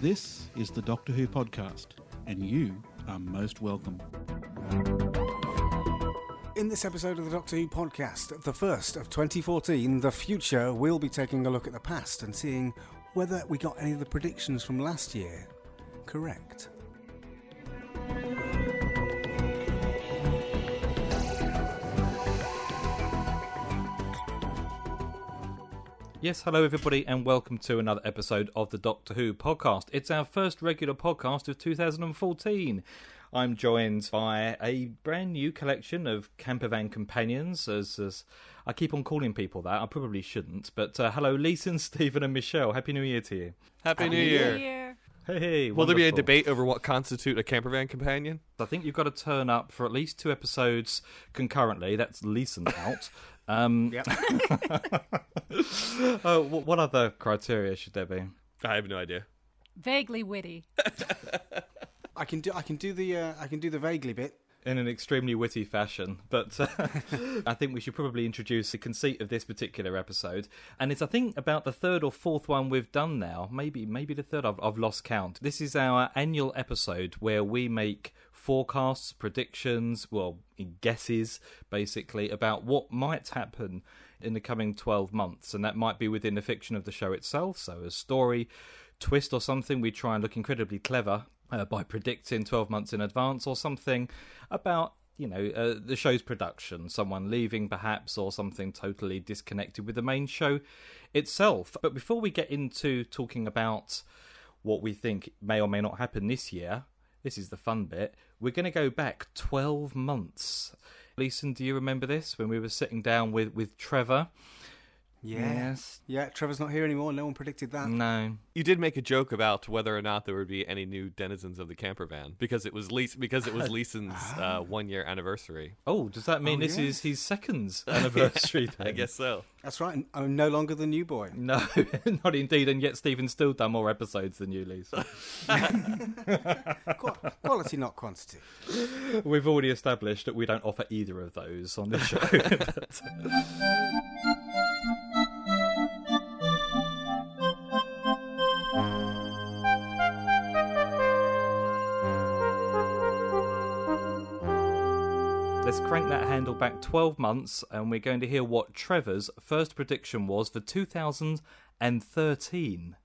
This is the Doctor Who podcast, and you are most welcome. In this episode of the Doctor Who podcast, the first of 2014, the future, we'll be taking a look at the past and seeing whether we got any of the predictions from last year correct. Yes, hello everybody, and welcome to another episode of the Doctor Who podcast. It's our first regular podcast of 2014. I'm joined by a brand new collection of campervan companions. As, as I keep on calling people that, I probably shouldn't. But uh, hello, Leeson, Stephen, and Michele. Happy New Year to you. Happy, New Year. Year. Hey, Will there be a debate over what constitute a campervan companion? I think you've got to turn up for at least two episodes concurrently. That's Leeson out. Um, Yep. wh- what other criteria should there be? I have no idea. Vaguely witty. I can do I can do the uh, I can do the vaguely bit. in an extremely witty fashion. But uh, I think we should probably introduce the conceit of this particular episode, and it's I think about the third or fourth one we've done now. Maybe maybe the third. I've, I've lost count. This is our annual episode where we make forecasts, predictions, well, guesses basically about what might happen in the coming 12 months. And that might be within the fiction of the show itself. So a story twist or something we try and look incredibly clever uh, by predicting 12 months in advance or something about you know uh, the show's production someone leaving perhaps or something totally disconnected with the main show itself. But before we get into talking about what we think may or may not happen this year this is the fun bit. We're going to go back 12 months. Leeson, do you remember this? When we were sitting down with, with Trevor? Yeah. Yeah, Trevor's not here anymore. No one predicted that. No. You did make a joke about whether or not there would be any new denizens of the campervan because it was Lees- because it was Leeson's uh, one year anniversary. Oh, does that mean Oh, this yeah. is his second anniversary? I then? guess so. That's right. and I'm no longer the new boy. No, not indeed. And yet Stephen's still done more episodes than you, Lisa. Qu- quality, not quantity. We've already established that we don't offer either of those on this show. Let's crank that handle back 12 months and we're going to hear what Trevor's first prediction was for 2013.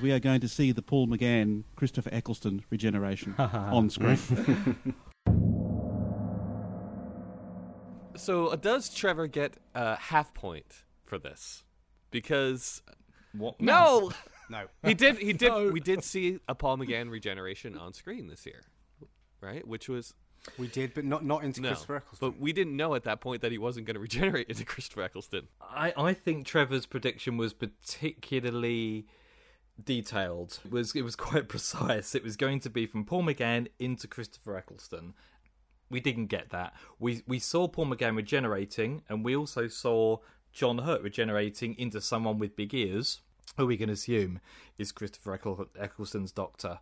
We are going to see the Paul McGann, Christopher Eccleston regeneration on screen. So uh, does Trevor get a half point for this? Because What? no, No. he did. He did. We did see a Paul McGann regeneration on screen this year, right? Which was We did, but not not into no, Christopher Eccleston. but we didn't know at that point that he wasn't going to regenerate into Christopher Eccleston. I, I think Trevor's prediction was particularly detailed. It was it was quite precise. It was going to be from Paul McGann into Christopher Eccleston. We didn't get that. We we saw Paul McGann regenerating, and we also saw John Hurt regenerating into someone with big ears, who we can assume is Christopher Eccl- Eccleston's doctor.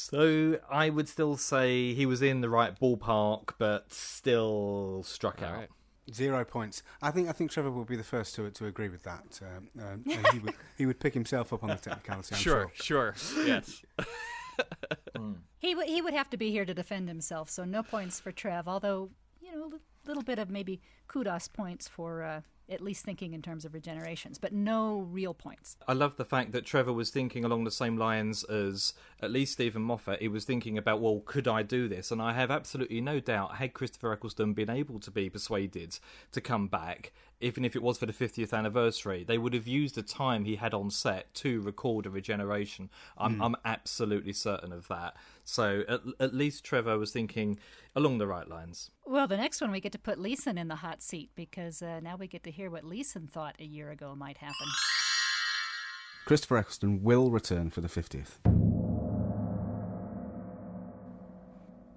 So I would still say he was in the right ballpark, but still struck All out. right. Zero points. I think I think Trevor will be the first to to agree with that. Um, um, he would he would pick himself up on the technicality. I'm Sure, sure, yes. He would he would have to be here to defend himself, so no points for Trev. Although you know, a little bit of maybe kudos points for uh, at least thinking in terms of regenerations, but no real points. I love the fact that Trevor was thinking along the same lines as at least Steven Moffat. He was thinking about, well, could I do this? And I have absolutely no doubt, had Christopher Eccleston been able to be persuaded to come back, even if it was for the 50th anniversary, they would have used the time he had on set to record a regeneration. I'm, hmm. I'm absolutely certain of that. So at, at least Trevor was thinking along the right lines. Well, the next one we get to put Leeson in the hot seat because uh, now we get to hear what Leeson thought a year ago might happen. Christopher Eccleston will return for the 50th.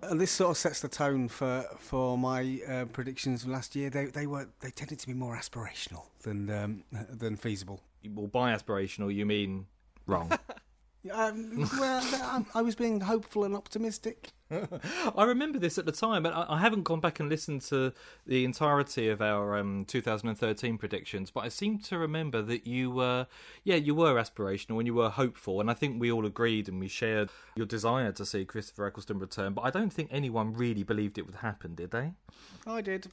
And this sort of sets the tone for for my uh, predictions of last year. They they were they tended to be more aspirational than um, than feasible. Well, by aspirational, you mean wrong. Um, well, I, I was being hopeful and optimistic. I remember this at the time, but I, I haven't gone back and listened to the entirety of our um, 2013 predictions. But I seem to remember that you were, yeah, you were aspirational and you were hopeful, and I think we all agreed and we shared your desire to see Christopher Eccleston return. But I don't think anyone really believed it would happen, did they? I did.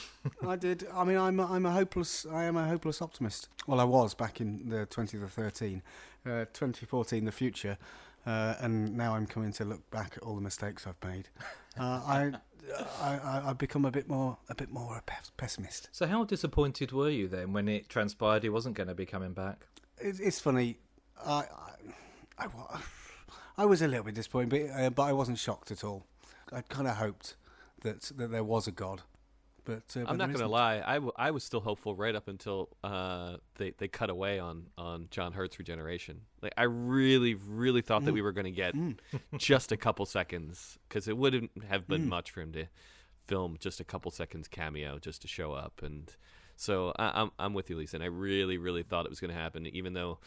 I did. I mean, I'm a, I'm a hopeless. I am a hopeless optimist. Well, I was back in the 2013, uh, 2014, the future, uh, and now I'm coming to look back at all the mistakes I've made. Uh, I, I, I've become a bit more, a bit more a pessimist. So how disappointed were you then when it transpired he wasn't going to be coming back? It, it's funny. I, I, I, I was a little bit disappointed, but, uh, but I wasn't shocked at all. I kind of hoped that that there was a God, but uh, I'm not gonna isn't. lie. I, w- I was still hopeful right up until uh, they they cut away on on John Hurt's regeneration. Like I really really thought that we were gonna get just a couple seconds because it wouldn't have been much for him to film just a couple seconds cameo just to show up and so I, I'm I'm with you, Lisa. And I really really thought it was gonna happen, even though.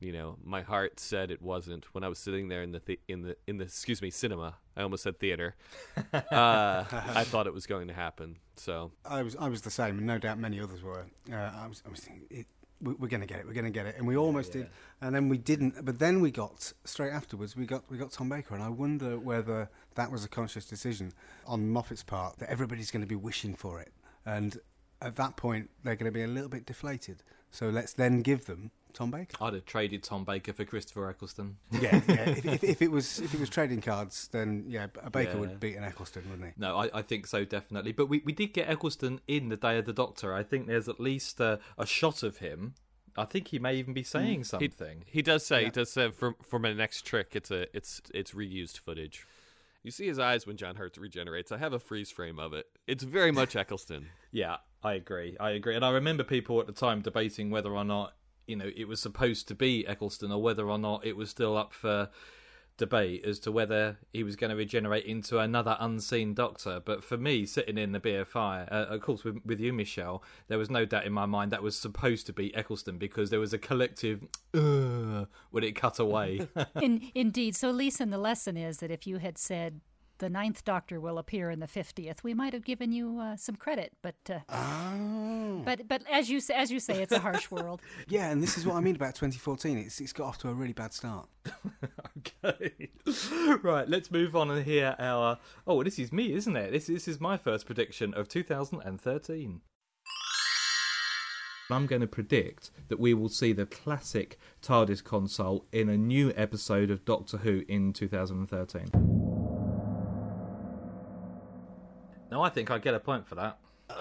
You know, my heart said it wasn't when I was sitting there in the, the in the in the excuse me cinema. I almost said theater. uh, I thought it was going to happen. So I was I was the same, and no doubt many others were. Uh, I was I was thinking it, we, we're going to get it, we're going to get it, and we almost did, and then we didn't. But then we got straight afterwards. We got we got Tom Baker, and I wonder whether that was a conscious decision on Moffat's part that everybody's going to be wishing for it, and at that point they're going to be a little bit deflated. So let's then give them Tom Baker. I'd have traded Tom Baker for Christopher Eccleston. Yeah, yeah. if, if, if it was if it was trading cards, then yeah, a Baker Yeah. would beat an Eccleston, wouldn't he? No, I, I think so definitely. But we, we did get Eccleston in the Day of the Doctor. I think there's at least a, a shot of him. I think he may even be mm. saying He, something. he does say Yeah. he does say for for my next trick it's a it's it's reused footage. You see his eyes when John Hurt regenerates. I have a freeze frame of it. It's very much Eccleston. Yeah, I agree. I agree. And I remember people at the time debating whether or not, you know, it was supposed to be Eccleston or whether or not it was still up for debate as to whether he was going to regenerate into another unseen doctor. But for me, sitting in the BFI, uh, of course, with, with you, Michele, there was no doubt in my mind that was supposed to be Eccleston because there was a collective when it cut away. In, indeed. So, Lisa, the lesson is that if you had said the ninth Doctor will appear in the fiftieth, we might have given you uh, some credit. But uh, Oh. but but as you s- as you say, it's a harsh world. Yeah, and this is what I mean about 2014. It's it's got off to a really bad start. Okay. right, let's move on and hear our. Oh, this is me, isn't it? This, this is my first prediction of 2013. I'm going to predict that we will see the classic TARDIS console in a new episode of Doctor Who in 2013. Now, I think I get a point for that.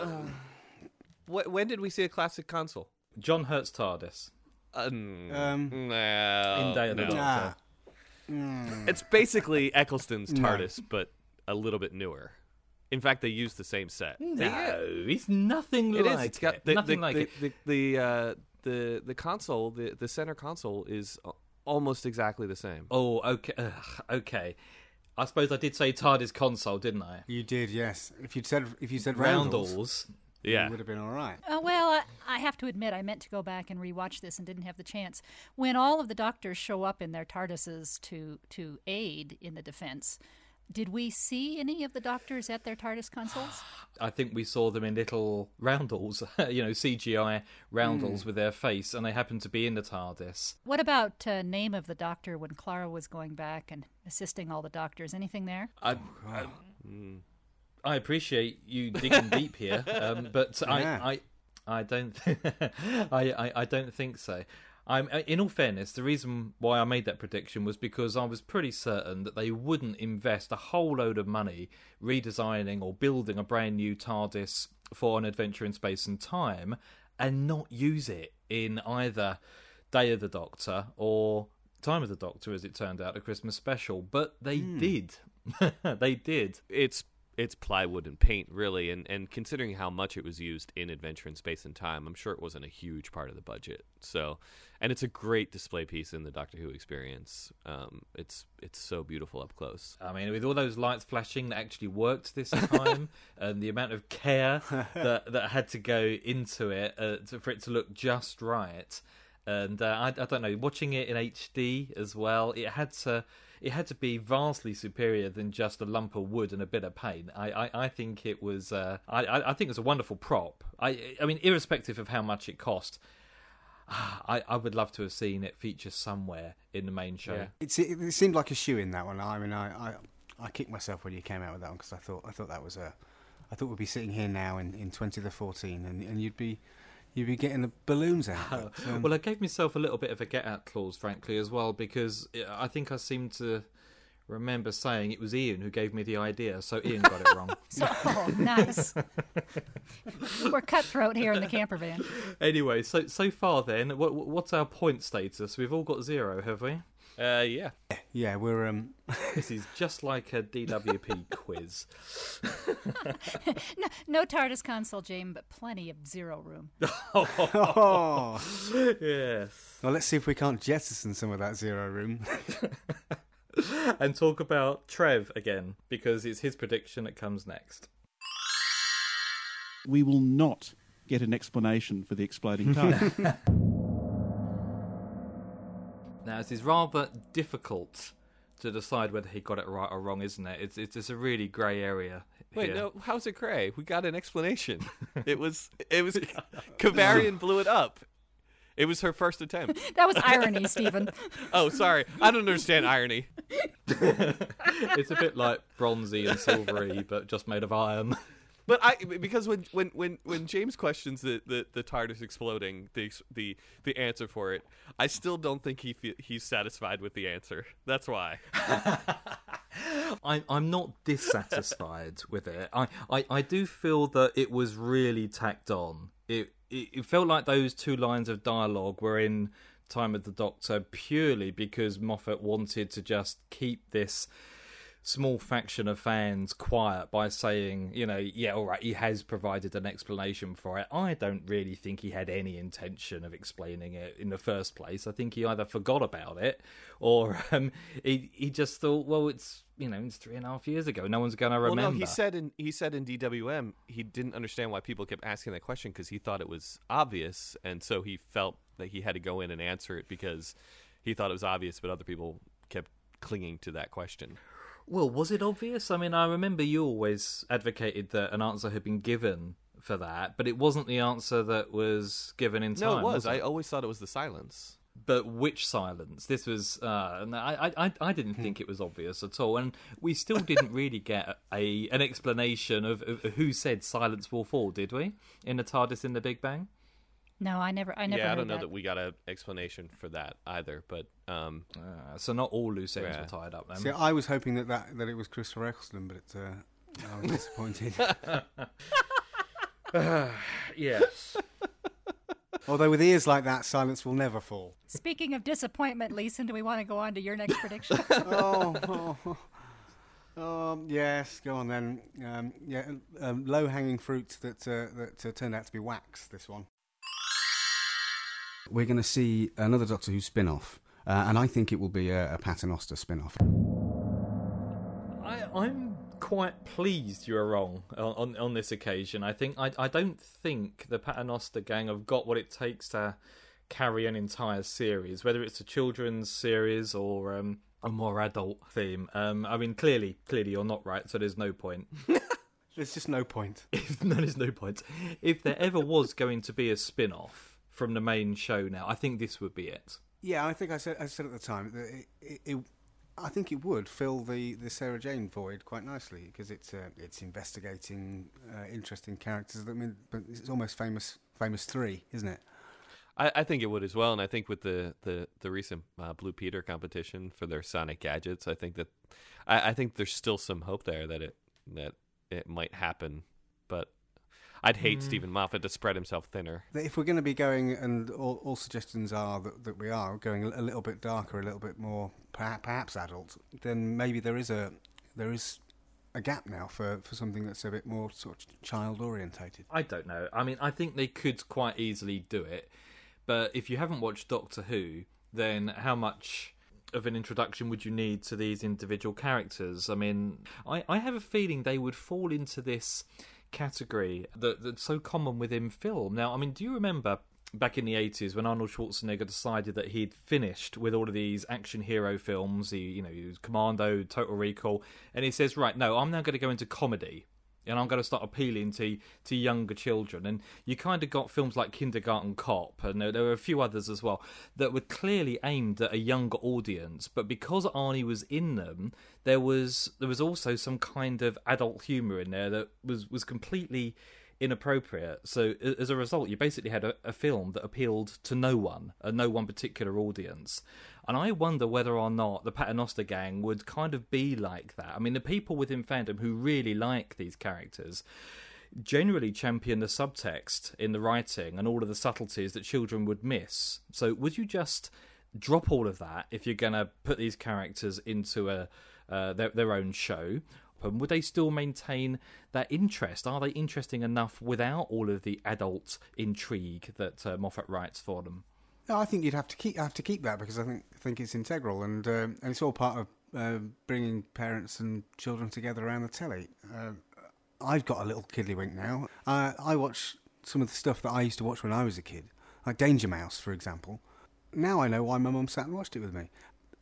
Wh- when did we see a classic console? John Hurt's TARDIS Um, Um, no, in Day of the no. Doctor. Nah. It's basically Eccleston's No. TARDIS, but a little bit newer. In fact, they use the same set. No, it's nothing It is. like It's got it. the nothing the, like the, it. the the uh, the the console. The the center console is almost exactly the same. Oh, okay. Ugh, okay. I suppose I did say TARDIS console, didn't I? You did, yes. If you'd said if you said roundels, Roundels. Yeah. you would have been all right. Uh, well, I, I have to admit, I meant to go back and rewatch this and didn't have the chance. When all of the doctors show up in their TARDISes to to aid in the defense, did we see any of the doctors at their TARDIS consoles? I think we saw them in little roundels, you know, CGI roundels with their face, and they happened to be in the TARDIS. What about uh, name of the doctor when Clara was going back and assisting all the doctors? Anything there? I, I, I appreciate you digging deep here, um, but Yeah. I, I, I don't, th- I, I, I don't think so. I'm, uh, in all fairness, the reason why I made that prediction was because I was pretty certain that they wouldn't invest a whole load of money redesigning or building a brand new TARDIS for an adventure in space and time and not use it in either Day of the Doctor or Time of the Doctor, as it turned out, a Christmas special. But they did. they did. It's it's plywood and paint really, and and considering how much it was used in Adventure in Space and Time, I'm sure it wasn't a huge part of the budget. So, and it's a great display piece in the Doctor Who experience. Um, it's it's so beautiful up close. I mean, with all those lights flashing that actually worked this time, and the amount of care that that had to go into it uh, to, for it to look just right, and uh, I, I don't know. Watching it in HD as well, it had to it had to be vastly superior than just a lump of wood and a bit of paint. I, I, I think it was uh, I, I think it was a wonderful prop. I I mean, irrespective of how much it cost. I, I would love to have seen it feature somewhere in the main show. Yeah. It's, it, it seemed like a shoe in that one. I mean, I, I, I kicked myself when you came out with that one because I thought I thought that was a, I thought we'd be sitting here now in, in twenty fourteen, and, and you'd be, you'd be getting the balloons out. But, um, Well, I gave myself a little bit of a get out clause, frankly, as well, because I think I seem to remember saying it was Ian who gave me the idea, so Ian got it wrong. So, oh, nice. We're cutthroat here in the camper van. Anyway, so so far then, what, what's our point status? We've all got zero, have we? Uh, yeah. yeah, we're um, This is just like a DWP quiz. No, no TARDIS console, James, but plenty of zero room. oh. yes. Well, let's see if we can't jettison some of that zero room. And talk about Trev again, because it's his prediction that comes next. We will not get an explanation for the exploding tire. Now, it is rather difficult to decide whether he got it right or wrong, isn't it? It's it's, it's a really grey area. Wait, here. no. How's it gray? We got an explanation. it was. It was. Kovarian blew it up. It was her first attempt. That was irony, Stephen. Oh, sorry. I don't understand irony. it's a bit like bronzy and silvery, but just made of iron. But I because when when when when James questions the the, the TARDIS exploding the the the answer for it, I still don't think he fe- he's satisfied with the answer. That's why. I'm I'm not dissatisfied with it. I, I, I do feel that it was really tacked on. It, it it felt like those two lines of dialogue were in Time of the Doctor purely because Moffat wanted to just keep this small faction of fans quiet by saying, you know, yeah, all right, he has provided an explanation for it. I don't really think he had any intention of explaining it in the first place. I think he either forgot about it or um, he he just thought, well, it's you know, it's three and a half years ago. No one's going to Well, remember. no, he said in he said in DWM he didn't understand why people kept asking that question because he thought it was obvious, and so he felt that he had to go in and answer it because he thought it was obvious, but other people kept clinging to that question. Well, was it obvious? I mean, I remember you always advocated that an answer had been given for that, but it wasn't the answer that was given in time. no, it was. it? I always thought it was the silence. but which silence? This was. Uh, I, I, I didn't think it was obvious at all, and we still didn't really get a an explanation of, of who said silence will fall, did we? In the TARDIS in the Big Bang. No, I never, I never. yeah, I don't know that. that we got an explanation for that either, but um, Uh, so not all loose ends Yeah. were tied up then. See, I was hoping that, that, that it was Christopher Eccleston, but uh, I was disappointed. yes. Although with ears like that, silence will never fall. Speaking of disappointment, Leeson, do we want to go on to your next prediction? oh, oh, oh. Um, yes, go on then. Um, yeah, um, low-hanging fruit that uh, that uh, turned out to be wax. This one. We're going to see another Doctor Who spin-off, uh, and I think it will be a, a Paternoster spin-off. I, I'm quite pleased you are wrong on, on, on this occasion. I think I, I don't think the Paternoster gang have got what it takes to carry an entire series, whether it's a children's series or um, a more adult theme. Um, I mean, clearly, clearly you're not right, so there's no point. There's just no point. If, no, there's no point. If there ever was going to be a spin-off from the main show, now I think this would be it. Yeah, I think I said I said at the time that it, it, it I think it would fill the, the Sarah Jane void quite nicely because it's uh, it's investigating uh, interesting characters. I mean, but it's almost famous famous three, isn't it? I, I think it would as well, and I think with the the the recent uh, Blue Peter competition for their Sonic gadgets, I think that I, I think there's still some hope there that it that it might happen, but I'd hate hmm. Steven Moffat to spread himself thinner. If we're going to be going, and all, all suggestions are that, that we are going a, a little bit darker, a little bit more perhaps, perhaps adult, then maybe there is a there is a gap now for, for something that's a bit more sort of child orientated. I don't know. I mean, I think they could quite easily do it, but if you haven't watched Doctor Who, then how much of an introduction would you need to these individual characters? I mean, I, I have a feeling they would fall into this category that, that's so common within film. Now, I mean, do you remember back in the 80s when Arnold Schwarzenegger decided that he'd finished with all of these action hero films. He, you know, he was Commando, Total Recall, and he says, right, no, I'm now going to go into comedy. And I'm going to start appealing to to younger children, and you kind of got films like Kindergarten Cop, and there, there were a few others as well that were clearly aimed at a younger audience. But because Arnie was in them, there was there was also some kind of adult humour in there that was was completely inappropriate. So as a result, you basically had a, a film that appealed to no one, a no one particular audience. And I wonder whether or not the Paternoster gang would kind of be like that. I mean, the people within fandom who really like these characters generally champion the subtext in the writing and all of the subtleties that children would miss. So would you just drop all of that if you're going to put these characters into a uh, their, their own show? And would they still maintain that interest? Are they interesting enough without all of the adult intrigue that uh, Moffat writes for them? No, I think you'd have to keep have to keep that because I think think it's integral and um, and it's all part of uh, bringing parents and children together around the telly. Uh, I've got a little kiddlywink now. Uh, I watch some of the stuff that I used to watch when I was a kid, like Danger Mouse, for example. Now I know why my mum sat and watched it with me.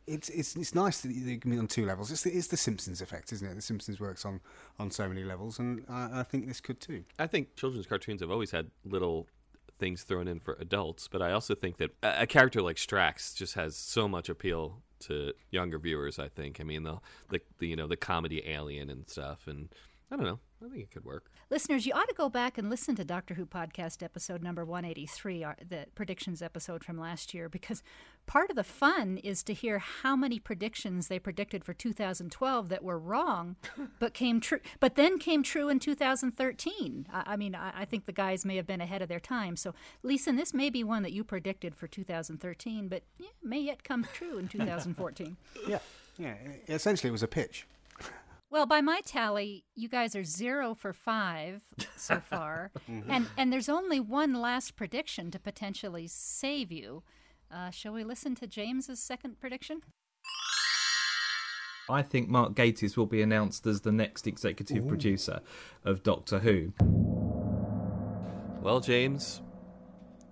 It's it's it's nice that you can be on two levels. It's the, it's the Simpsons effect, isn't it? The Simpsons works on, on so many levels, and I, I think this could too. I think children's cartoons have always had little things thrown in for adults, but I also think that a, a character like Strax just has so much appeal to younger viewers. I think. I mean, the, the the you know the comedy alien and stuff, and I don't know. I think it could work. Listeners, you ought to go back and listen to Doctor Who podcast episode number 183, uh, the predictions episode from last year, because part of the fun is to hear how many predictions they predicted for 2012 that were wrong, but came true, but then came true in 2013. I, I mean, I, I think the guys may have been ahead of their time. So, Lisa, this may be one that you predicted for 2013, but yeah, may yet come true in 2014. Yeah, yeah. Essentially, it was a pitch. Well, by my tally, you guys are zero for five so far, and and there's only one last prediction to potentially save you. Uh, shall we listen to James's second prediction? I think Mark Gatiss will be announced as the next executive producer of Doctor Who. Well, James,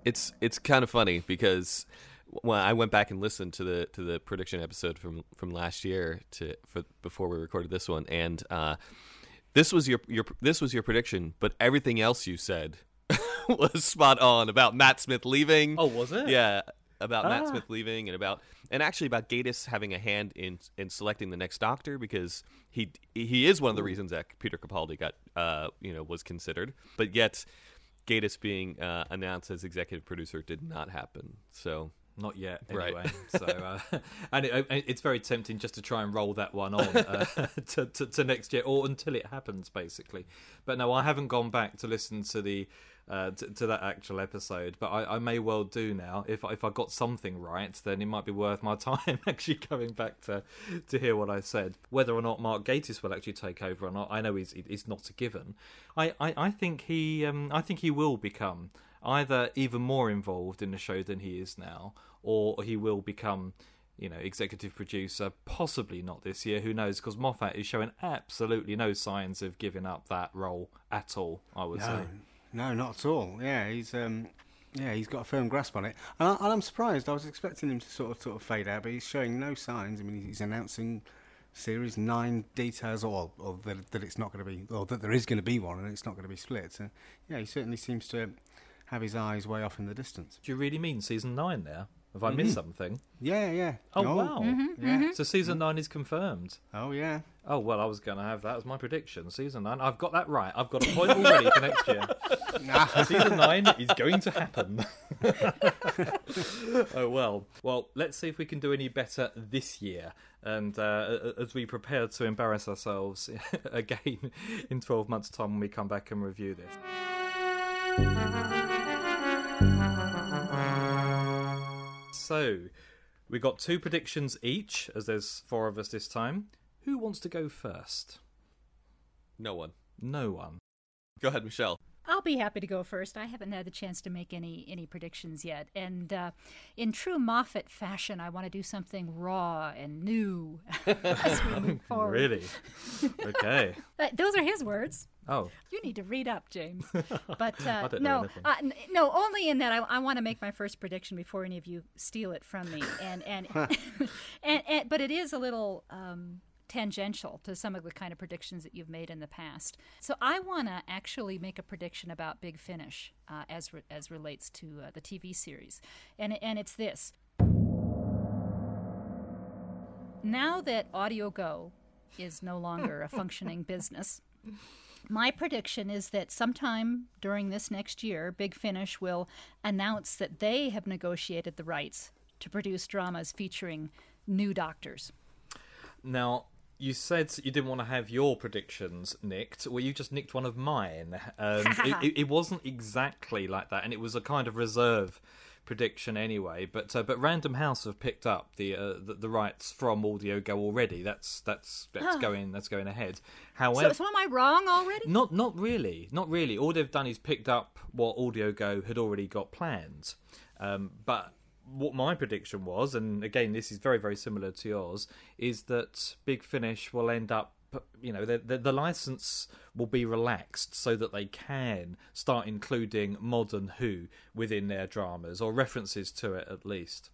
it's it's kind of funny because when I went back and listened to the to the prediction episode from from last year to for before we recorded this one, and uh, this was your your this was your prediction, but everything else you said was spot on about Matt Smith leaving. Oh, was it? Yeah, about Matt Ah. Smith leaving and about and actually about Gatiss having a hand in in selecting the next Doctor because he he is one of the reasons that Peter Capaldi got uh you know was considered, but yet Gatiss being uh, announced as executive producer did not happen. So Not yet, Right. so, uh, and it, it's very tempting just to try and roll that one on uh, to, to, to next year or until it happens, basically. But no, I haven't gone back to listen to the uh, to, to that actual episode, but I, I may well do now. If if I got something right, then it might be worth my time actually going back to to hear what I said. Whether or not Mark Gatiss will actually take over or not, I know he's he's not a given. I, I, I think he um, I think he will become either even more involved in the show than he is now, or he will become, you know, executive producer. Possibly not this year. Who knows? Because Moffat is showing absolutely no signs of giving up that role at all. I would No, say. no, not at all. Yeah, he's um, yeah, he's got a firm grasp on it, and, I, and I'm surprised. I was expecting him to sort of sort of fade out, but he's showing no signs. I mean, he's announcing series nine details, or, or that, that it's not going to be, or that there is going to be one, and it's not going to be split. So, yeah, he certainly seems to have his eyes way off in the distance. Do you really mean season nine there? Have I mm-hmm. missed something? Yeah, yeah. Oh, oh wow! Mm-hmm, yeah. Mm-hmm. So season nine is confirmed. Oh, yeah. Oh well, I was going to have that as my prediction. Season nine, I've got that right. I've got a point already for next year. Season nine is going to happen. oh well. Well, let's see if we can do any better this year. And uh, as we prepare to embarrass ourselves again in 12 months' time when we come back and review this. So, we got two predictions each, as there's four of us this time. Who wants to go first? no one. No one. Go ahead, Michele. I'll be happy to go first. I haven't had the chance to make any any predictions yet, and uh, in true Moffat fashion, I want to do something raw and new as we move forward. Really? Okay. Those are his words. Oh, You need to read up, James. But uh, no, uh, n- no, only in that I, I want to make my first prediction before any of you steal it from me, and and and, and but it is a little um, tangential to some of the kind of predictions that you've made in the past. So I want to actually make a prediction about Big Finish uh, as re- as relates to uh, the TV series, and and it's this. Now that Audio Go is no longer a functioning business. My prediction is that sometime during this next year, Big Finish will announce that they have negotiated the rights to produce dramas featuring new doctors. now you said you didn't want to have your predictions nicked. Well, you just nicked one of mine. Um, it, it, wasn't exactly like that, and it was a kind of reserve prediction anyway. But uh, but Random House have picked up the, uh, the the rights from Audio Go already. That's that's that's going that's going ahead. However, So, so am I wrong already? Not not really, not really. All they've done is picked up what Audio Go had already got planned. Um, but what my prediction was, and again, this is very very similar to yours, is that Big Finish will end up. You know, the, the, the license will be relaxed so that they can start including modern Who within their dramas or references to it at least.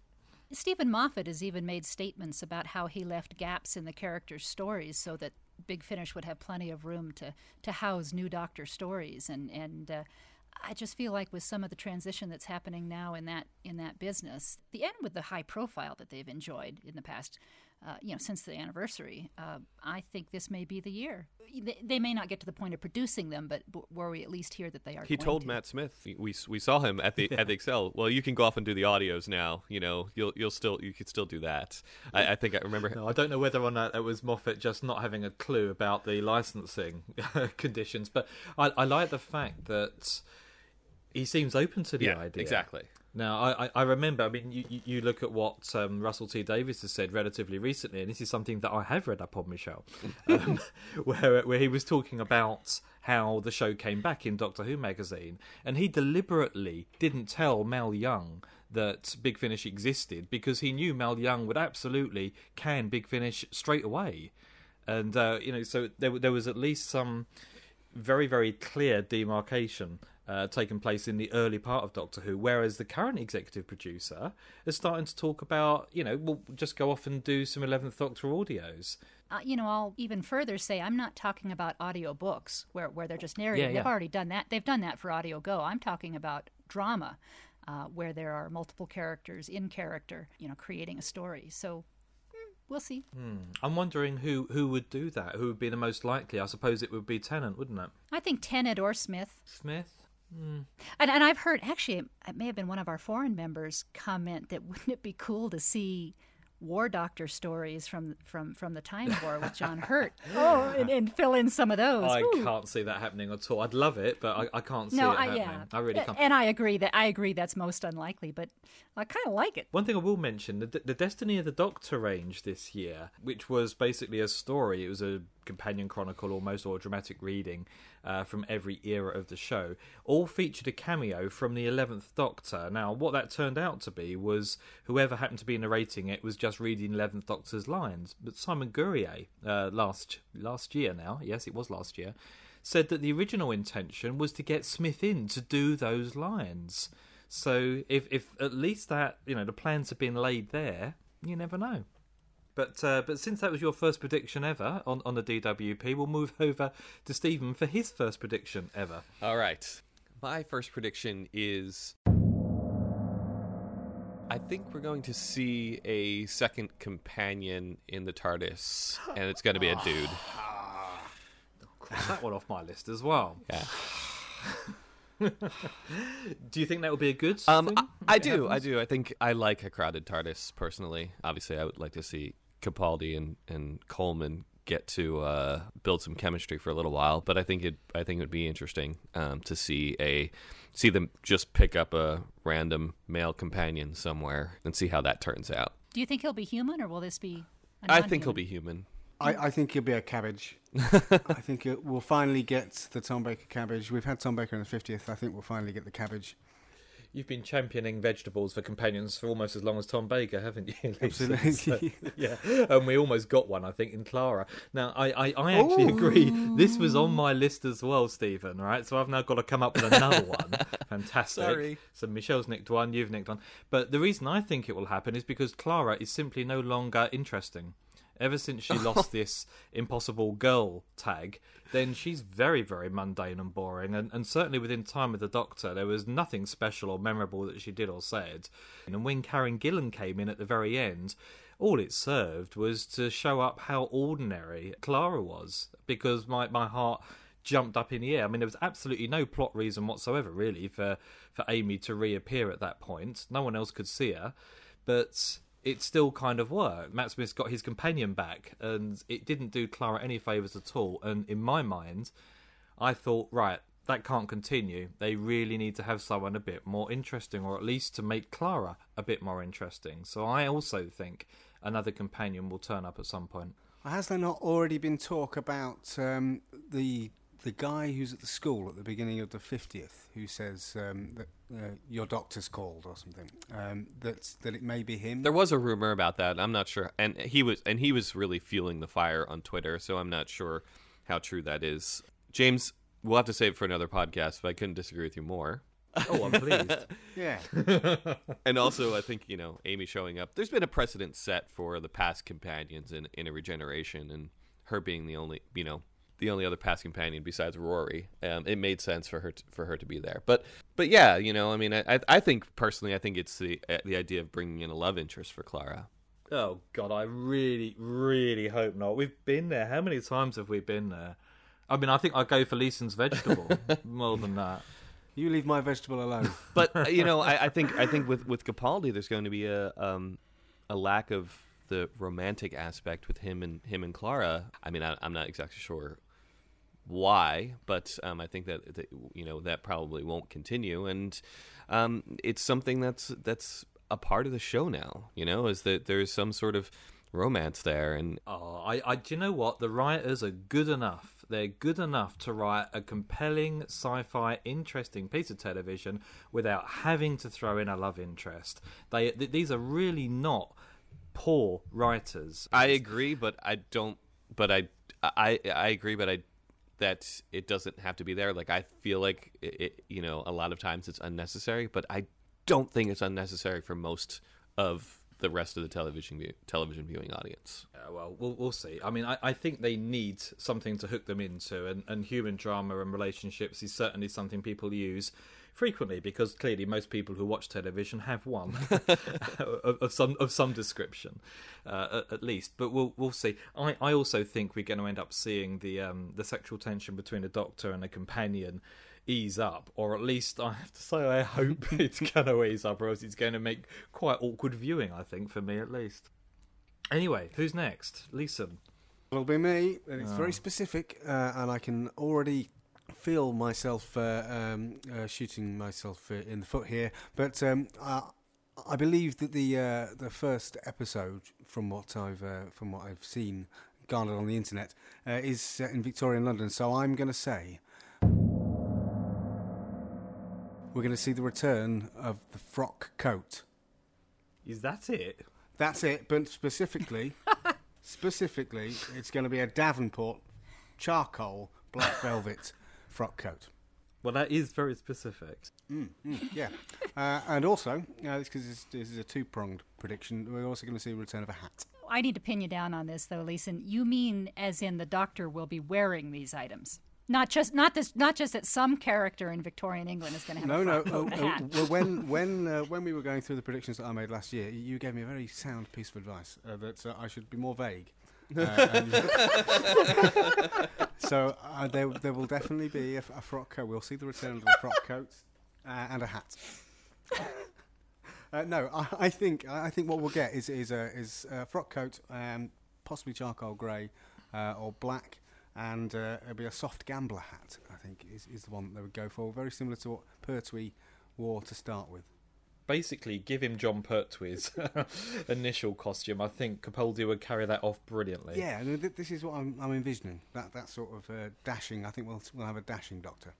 Steven Moffat has even made statements about how he left gaps in the characters' stories so that Big Finish would have plenty of room to, to house new Doctor stories. And, and uh, I just feel like with some of the transition that's happening now in that in that business, the end with the high profile that they've enjoyed in the past, uh, you know, since the anniversary, uh, I think this may be the year. They, they may not get to the point of producing them, but b- where we at least hear that they are. He going told to. Matt Smith. We we saw him at the at the Excel. Well, you can go off and do the audios now. You know, you'll you'll still you could still do that. I, I think I remember. No, I don't know whether or not it was Moffat just not having a clue about the licensing conditions, but I, I like the fact that he seems open to the yeah, idea. exactly. Now, I, I- remember, I mean, you, you- you look at what um, Russell T Davies has said relatively recently, and this is something that I have read up on, Michele, um, where, where he was talking about how the show came back in Doctor Who magazine, and he deliberately didn't tell Mal Young that Big Finish existed because he knew Mal Young would absolutely can Big Finish straight away. And, uh, you know, so there, there was at least some very, very clear demarcation uh, taken place in the early part of Doctor Who, whereas the current executive producer is starting to talk about, you know, we'll just go off and do some 11th Doctor audios. uh, you know, I'll even further say I'm not talking about audio books where, where they're just narrating. Yeah, yeah. They've already done that. They've done that for Audio Go. I'm talking about drama uh, where there are multiple characters in character, you know, creating a story. So mm, we'll see. I'm wondering who, who would do that, who would be the most likely. I suppose it would be Tennant, wouldn't it? I think Tennant or Smith. Smith? And, and I've heard, actually, it may have been one of our foreign members comment that wouldn't it be cool to see war doctor stories from from from the time war with John Hurt? oh, and, and fill in some of those. I Ooh. can't see that happening at all. I'd love it, but I, I can't see No, it I, happening. yeah, I really can't. And I agree that I agree that's most unlikely, but I kind of like it. One thing I will mention the, the Destiny of the Doctor range this year, which was basically a story, it was a companion chronicle almost, or dramatic reading uh, from every era of the show, all featured a cameo from the 11th Doctor. Now, what that turned out to be was whoever happened to be narrating it was just reading 11th Doctor's lines. But Simon Guerrier, uh, last, last year now, yes, it was last year, said that the original intention was to get Smith in to do those lines. So if if at least that you know the plans have been laid there, you never know. But uh, but since that was your first prediction ever on, on the DWP, we'll move over to Stephen for his first prediction ever. All right. My first prediction is I think we're going to see a second companion in the TARDIS, and it's going to be a dude. Cross that one off my list as well. Yeah. Do you think that would be a good Um, thing? I, I do, I do. I think I like a crowded TARDIS personally. Obviously, I would like to see Capaldi and, and Coleman get to uh, build some chemistry for a little while. But I think it, I think it would be interesting um, to see a see them just pick up a random male companion somewhere and see how that turns out. Do you think he'll be human, or will this be? I I think he'll be human. I, I think he'll be a cabbage. I think it, we'll finally get the Tom Baker cabbage. We've had Tom Baker on the 50th. I think we'll finally get the cabbage. You've been championing vegetables for companions for almost as long as Tom Baker, haven't you? Lisa? Absolutely. So, yeah, and we almost got one, I think, in Clara. Now, I, I, I actually agree. This was on my list as well, Stephen. Right, so I've now got to come up with another one. Fantastic. Sorry. So Michele's nicked one, you've nicked one. But the reason I think it will happen is because Clara is simply no longer interesting. Ever since she lost this impossible girl tag, then she's very, very mundane and boring. And, and certainly within Time with the Doctor, there was nothing special or memorable that she did or said. And when Karen Gillan came in at the very end, all it served was to show up how ordinary Clara was. Because my, my heart jumped up in the air. I mean, there was absolutely no plot reason whatsoever, really, for, for Amy to reappear at that point. No one else could see her. But it still kind of worked. Matt Smith's got his companion back, and it didn't do Clara any favours at all. And in my mind, I thought, right, that can't continue. They really need to have someone a bit more interesting, or at least to make Clara a bit more interesting. So I also think another companion will turn up at some point. Has there not already been talk about um, the the guy who's at the school at the beginning of the 50th who says um, that uh, your doctor's called or something? Um, that that it may be him. There was a rumor about that. I'm not sure, and he was and he was really fueling the fire on Twitter. So I'm not sure how true that is. James, we'll have to save it for another podcast, but I couldn't disagree with you more. Oh, I'm pleased. yeah. and also, I think you know Amy showing up. There's been a precedent set for the past companions in in a regeneration, and her being the only you know the only other past companion besides Rory. Um, it made sense for her to, for her to be there. But but yeah, you know, I mean, I I think personally, I think it's the uh, the idea of bringing in a love interest for Clara. oh God, I really, really hope not. We've been there. How many times have we been there? I mean, I think I'd go for Leeson's vegetable more than that. You leave my vegetable alone. But uh, you know, I, I think I think with with Capaldi, there's going to be a um, a lack of the romantic aspect with him and him and Clara. I mean, I, I'm not exactly sure why, but um, I think that, that you know that probably won't continue, and um, it's something that's that's a part of the show now. You know, is that there's some sort of romance there, and Oh, I, I, do you know what? The writers are good enough. They're good enough to write a compelling, sci-fi, interesting piece of television without having to throw in a love interest. They, th- these are really not poor writers. I agree, but I don't. But I I I agree, but I that it doesn't have to be there. Like I feel like it, it, you know a lot of times it's unnecessary, but I don't think it's unnecessary for most of the rest of the television view, television viewing audience. Yeah, well, we'll we'll see. I mean, I, I think they need something to hook them into, and, and human drama and relationships is certainly something people use frequently because clearly most people who watch television have one of, of some of some description, uh, at, at least. But we'll we'll see. I, I also think we're going to end up seeing the um, the sexual tension between a doctor and a companion ease up, or at least I have to say I hope it's going to ease up, or else it's going to make quite awkward viewing. I think for me at least. Anyway, who's next? Lisa. It'll be me, and it's very specific, uh, and I can already feel myself uh, um, uh, shooting myself uh, in the foot here. But um, I, I believe that the uh, the first episode, from what I've uh, from what I've seen garnered on the internet, uh, is set in Victorian London. So I'm going to say we're going to see the return of the frock coat. Is that it? That's it, but specifically, specifically, it's going to be a Davenport charcoal black velvet frock coat. Well, that is very specific. Mm, yeah, uh, and also, uh, because this, this is a two-pronged prediction, we're also going to see a return of a hat. I need to pin you down on this, though, Lisa. You mean as in the doctor will be wearing these items? Not just not this not just that some character in Victorian England is going to have No, a no. frock Oh, coat and a oh, hat. well, when when uh, when we were going through the predictions that I made last year, you gave me a very sound piece of advice uh, that uh, I should be more vague. Uh, so uh, there, there will definitely be a frock coat. We'll see the return of the frock coat uh, and a hat. Uh, no, I, I think I think what we'll get is is a is a frock coat, um, possibly charcoal grey uh, or black, and uh, it'll be a soft gambler hat. I think is, is the one that they would go for, very similar to what Pertwee wore to start with. basically give him Jon Pertwee's initial costume. I think Capaldi would carry that off brilliantly. Yeah, th- this is what I'm, I'm envisioning. That that sort of uh, dashing. I think we'll we'll have a dashing doctor.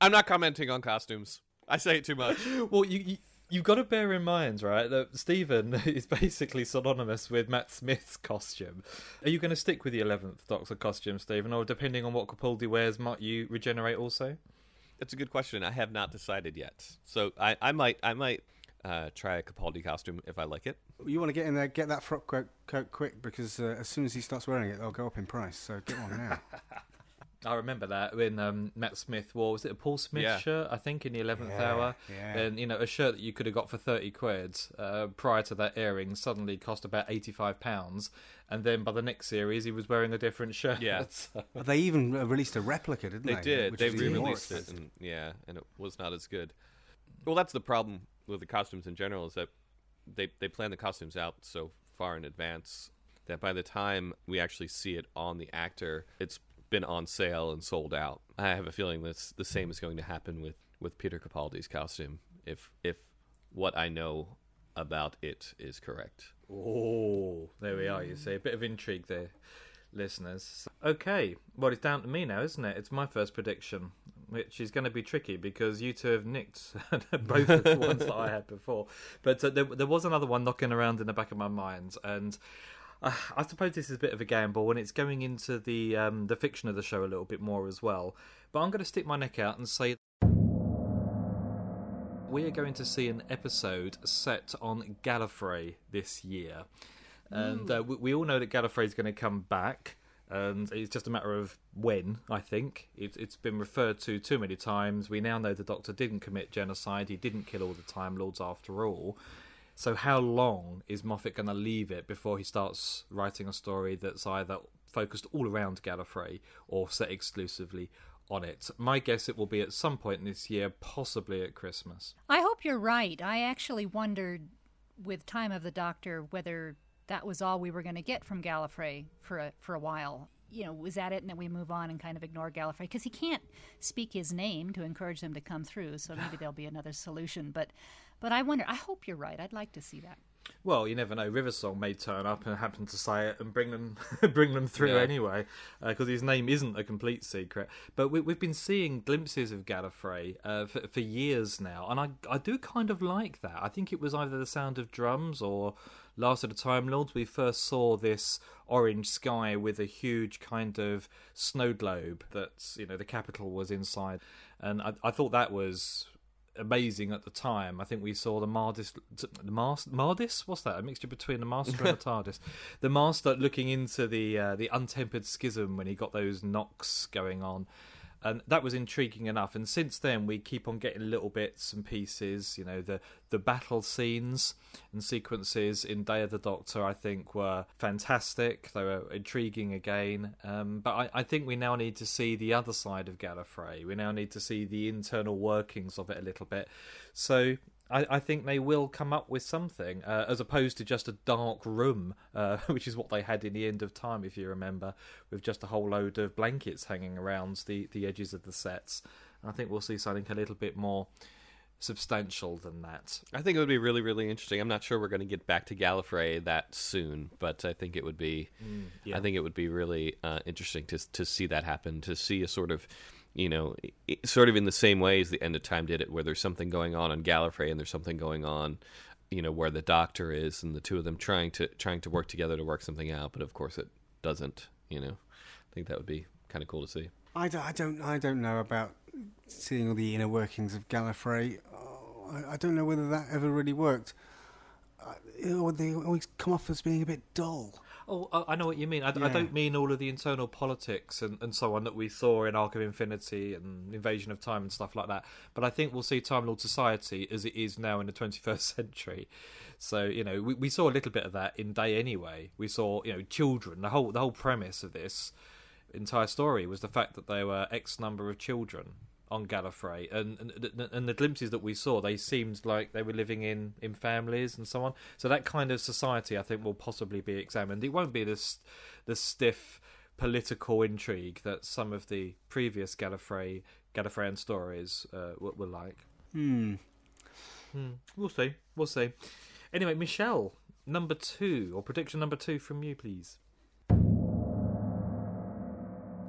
I'm not commenting on costumes. I say it too much. Well, you, you you've got to bear in mind, right, that Stephen is basically synonymous with Matt Smith's costume. Are you going to stick with the Eleventh Doctor costume, Stephen, or depending on what Capaldi wears, might you regenerate also? That's a good question. I have not decided yet. So I, I might I might uh, try a Capaldi costume if I like it. You want to get in there, get that frock coat, coat quick because uh, as soon as he starts wearing it, they'll go up in price. So get one now. I remember that when um, Matt Smith wore was it a Paul Smith Yeah. shirt? I think in the eleventh Yeah, hour, yeah. and you know a shirt that you could have got for thirty quid uh, prior to that airing suddenly cost about eighty five pounds, and then by the next series he was wearing a different shirt. Yeah. So- they even uh, released a replica, didn't they? They did. Which They is even more re-released it, and yeah, and it was not as good. Well, that's the problem with the costumes in general is that they they plan the costumes out so far in advance that by the time we actually see it on the actor, it's been on sale and sold out. I have a feeling that's the same is going to happen with with Peter Capaldi's costume if if what I know about it is correct. Oh, there we are. You see a bit of intrigue there, listeners. Okay, well it's down to me now, isn't it? It's my first prediction, which is going to be tricky because you two have nicked both of the ones that I had before. But uh, there, there was another one knocking around in the back of my mind, and uh, I suppose this is a bit of a gamble, and it's going into the um, the fiction of the show a little bit more as well. But I'm going to stick my neck out and say we are going to see an episode set on Gallifrey this year. And uh, we, we all know that Gallifrey is going to come back, and it's just a matter of when, I think. It, it's been referred to too many times. We now know the Doctor didn't commit genocide, he didn't kill all the Time Lords after all. So, how long is Moffat going to leave it before he starts writing a story that's either focused all around Gallifrey or set exclusively on it? My guess it will be at some point this year, possibly at Christmas. I hope you're right. I actually wondered with Time of the Doctor whether that was all we were going to get from Gallifrey for a, for a while. You know, was that it, and then we move on and kind of ignore Gallifrey because he can't speak his name to encourage them to come through. So maybe there'll be another solution. But, but I wonder. I hope you're right. I'd like to see that. Well, you never know. River Song may turn up and happen to say it and bring them bring them through Yeah. anyway, because his name isn't a complete secret. But we, we've been seeing glimpses of Gallifrey uh, for, for years now, and I I do kind of like that. I think it was either the sound of drums or Last of the Time Lords. We first saw this orange sky with a huge kind of snow globe that's you know the capital was inside, and I, I thought that was amazing at the time. I think we saw the Mardis, the Mas- Mardis. What's that? A mixture between the Master and the TARDIS. The Master looking into the uh, the untempered schism when he got those knocks going on, and that was intriguing enough. And since then, we keep on getting little bits and pieces. You know, the the battle scenes and sequences in Day of the Doctor, I think, were fantastic. They were intriguing again. Um, but I, I think we now need to see the other side of Gallifrey. We now need to see the internal workings of it a little bit. So. I, I think they will come up with something, uh, as opposed to just a dark room, uh, which is what they had in the end of time, if you remember, with just a whole load of blankets hanging around the, the edges of the sets. I think we'll see something a little bit more substantial than that. I think it would be really, really interesting. I'm not sure we're going to get back to Gallifrey that soon, but I think it would be. yeah. I think it would be really uh, interesting to to see that happen. To see a sort of, you know, sort of in the same way as the End of Time did it, where there's something going on on Gallifrey and there's something going on, you know, where the Doctor is, and the two of them trying to trying to work together to work something out. But of course, it doesn't. You know, I think that would be kind of cool to see. I don't, I don't, I don't know about seeing all the inner workings of Gallifrey. Oh, I, I don't know whether that ever really worked. Uh, they always come off as being a bit dull. Oh, I I know what you mean. I, I don't mean all of the internal politics and, and so on that we saw in Arc of Infinity and Invasion of Time and stuff like that. But I think we'll see Time Lord Society as it is now in the 21st century. So you know, we, we saw a little bit of that in Day anyway. We saw you know children. The whole the whole premise of this entire story was the fact that there were X number of children on Gallifrey, and and, and the glimpses that we saw, they seemed like they were living in, in families and so on. So that kind of society, I think, will possibly be examined. It won't be this the stiff political intrigue that some of the previous Gallifrey Gallifreyan stories uh, were, were like. Hmm. We'll see. We'll see. Anyway, Michele, number two, or prediction number two from you, please.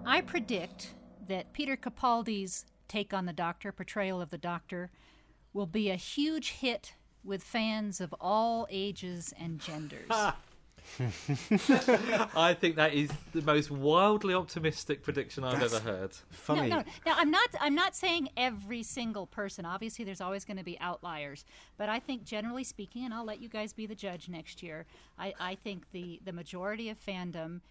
I predict that Peter Capaldi's take on the Doctor, portrayal of the Doctor, will be a huge hit with fans of all ages and genders. I think that is the most wildly optimistic prediction I've That's- ever heard. Funny. No, no. Now, I'm not. I'm not saying every single person. Obviously, there's always going to be outliers. But I think, generally speaking, and I'll let you guys be the judge next year. I, I think the the majority of fandom,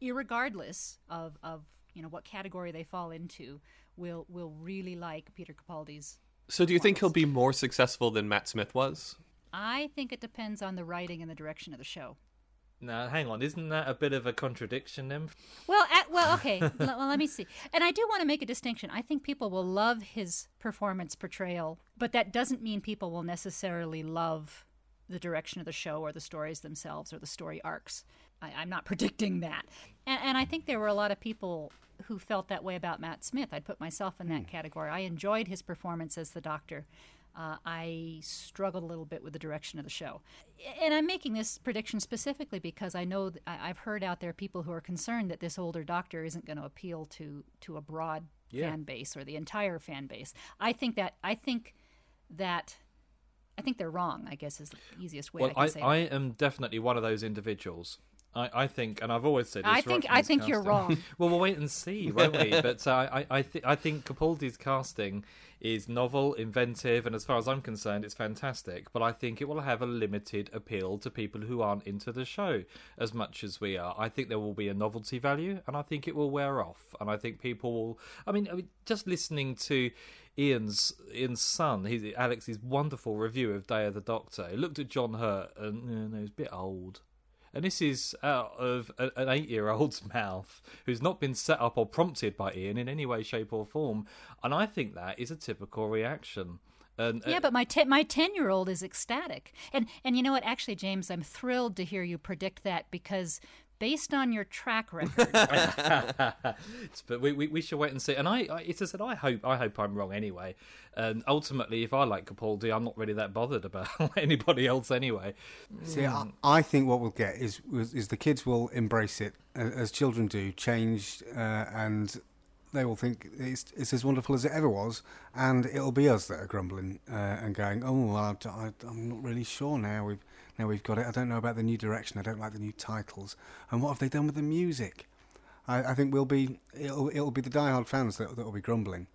irregardless of of you know what category they fall into, will will really like Peter Capaldi's. So do you think he'll be more successful than Matt Smith was? I think it depends on the writing and the direction of the show. Now, hang on, isn't that a bit of a contradiction then? Well, at, well, okay. L- well, let me see. And I do want to make a distinction. I think people will love his performance portrayal, but that doesn't mean people will necessarily love the direction of the show or the stories themselves or the story arcs. I, I'm not predicting that. And, and I think there were a lot of people who felt that way about Matt Smith. I'd put myself in that category. I enjoyed his performance as the Doctor. Uh, I struggled a little bit with the direction of the show. And I'm making this prediction specifically because I know I've heard out there people who are concerned that this older doctor isn't going to appeal to, to a broad Yeah. fan base or the entire fan base. I think that I think that I think they're wrong. I guess is the easiest way Well, I can I. I am definitely one of those individuals. I, I think, and I've always said this. I think I think you're wrong. well, we'll wait and see, won't we? But uh, I, I, th- I think Capaldi's casting is novel, inventive, and as far as I'm concerned, it's fantastic. But I think it will have a limited appeal to people who aren't into the show as much as we are. I think there will be a novelty value, and I think it will wear off. And I think people will. I mean, I mean just listening to. Ian's Ian's son, his, Alex's wonderful review of Day of the Doctor. He looked at John Hurt and you know, he was a bit old. And this is out of an eight year old's mouth who's not been set up or prompted by Ian in any way, shape, or form. And I think that is a typical reaction. And, uh, Yeah, but my te- my ten year old is ecstatic, and and you know what? Actually, James, I'm thrilled to hear you predict that because based on your track record, but we, we, we should wait and see. And I, I it's just that I hope I hope I'm wrong anyway. And ultimately, if I like Capaldi, I'm not really that bothered about anybody else anyway. See, I, I think what we'll get is is is the kids will embrace it as children do, change, uh, and they will think it's, it's as wonderful as it ever was, and it'll be us that are grumbling uh, and going, "Oh, well, I, I, I'm not really sure now. We've now we've got it. I don't know about the new direction. I don't like the new titles. And what have they done with the music? I, I think we'll be it'll it'll be the diehard fans that that will be grumbling,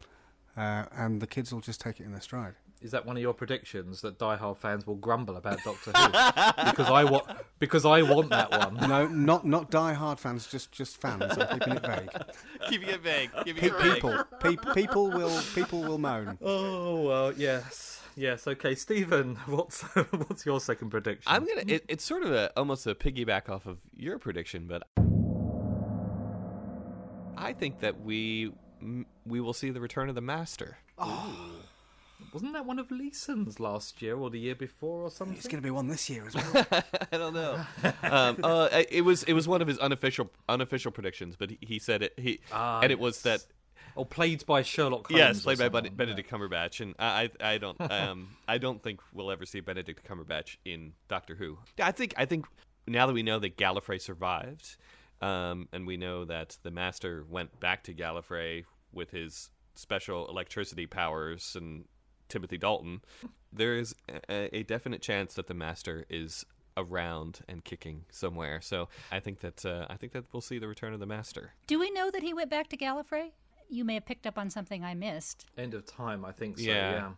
uh, and the kids will just take it in their stride. Is that one of your predictions that diehard fans will grumble about Doctor Who? because I want because I want that one. No, not not diehard fans, just just fans. I'm keeping it vague. Keeping it vague. Keeping Pe- it vague. people, pe- people will people will moan. Oh well, yes, yes. Okay, Stephen, what's what's your second prediction? I'm gonna. It, it's sort of a almost a piggyback off of your prediction, but I think that we we will see the return of the Master. Oh. Wasn't that one of Leeson's last year or the year before or something? It's going to be one this year as well. I don't know. um, uh, it was it was one of his unofficial unofficial predictions, but he, he said it. He Ah, and it was that or played by Sherlock Holmes. yes, played by someone, Bene- Benedict Cumberbatch, and I I, I don't um I don't think we'll ever see Benedict Cumberbatch in Doctor Who. I think I think now that we know that Gallifrey survived, um, and we know that the Master went back to Gallifrey with his special electricity powers and Timothy Dalton, there is a, a definite chance that the Master is around and kicking somewhere. So I think that uh, I think that we'll see the return of the Master. do we know that he went back to Gallifrey? You may have picked up on something I missed. End of time, I think. So, Yeah. yeah.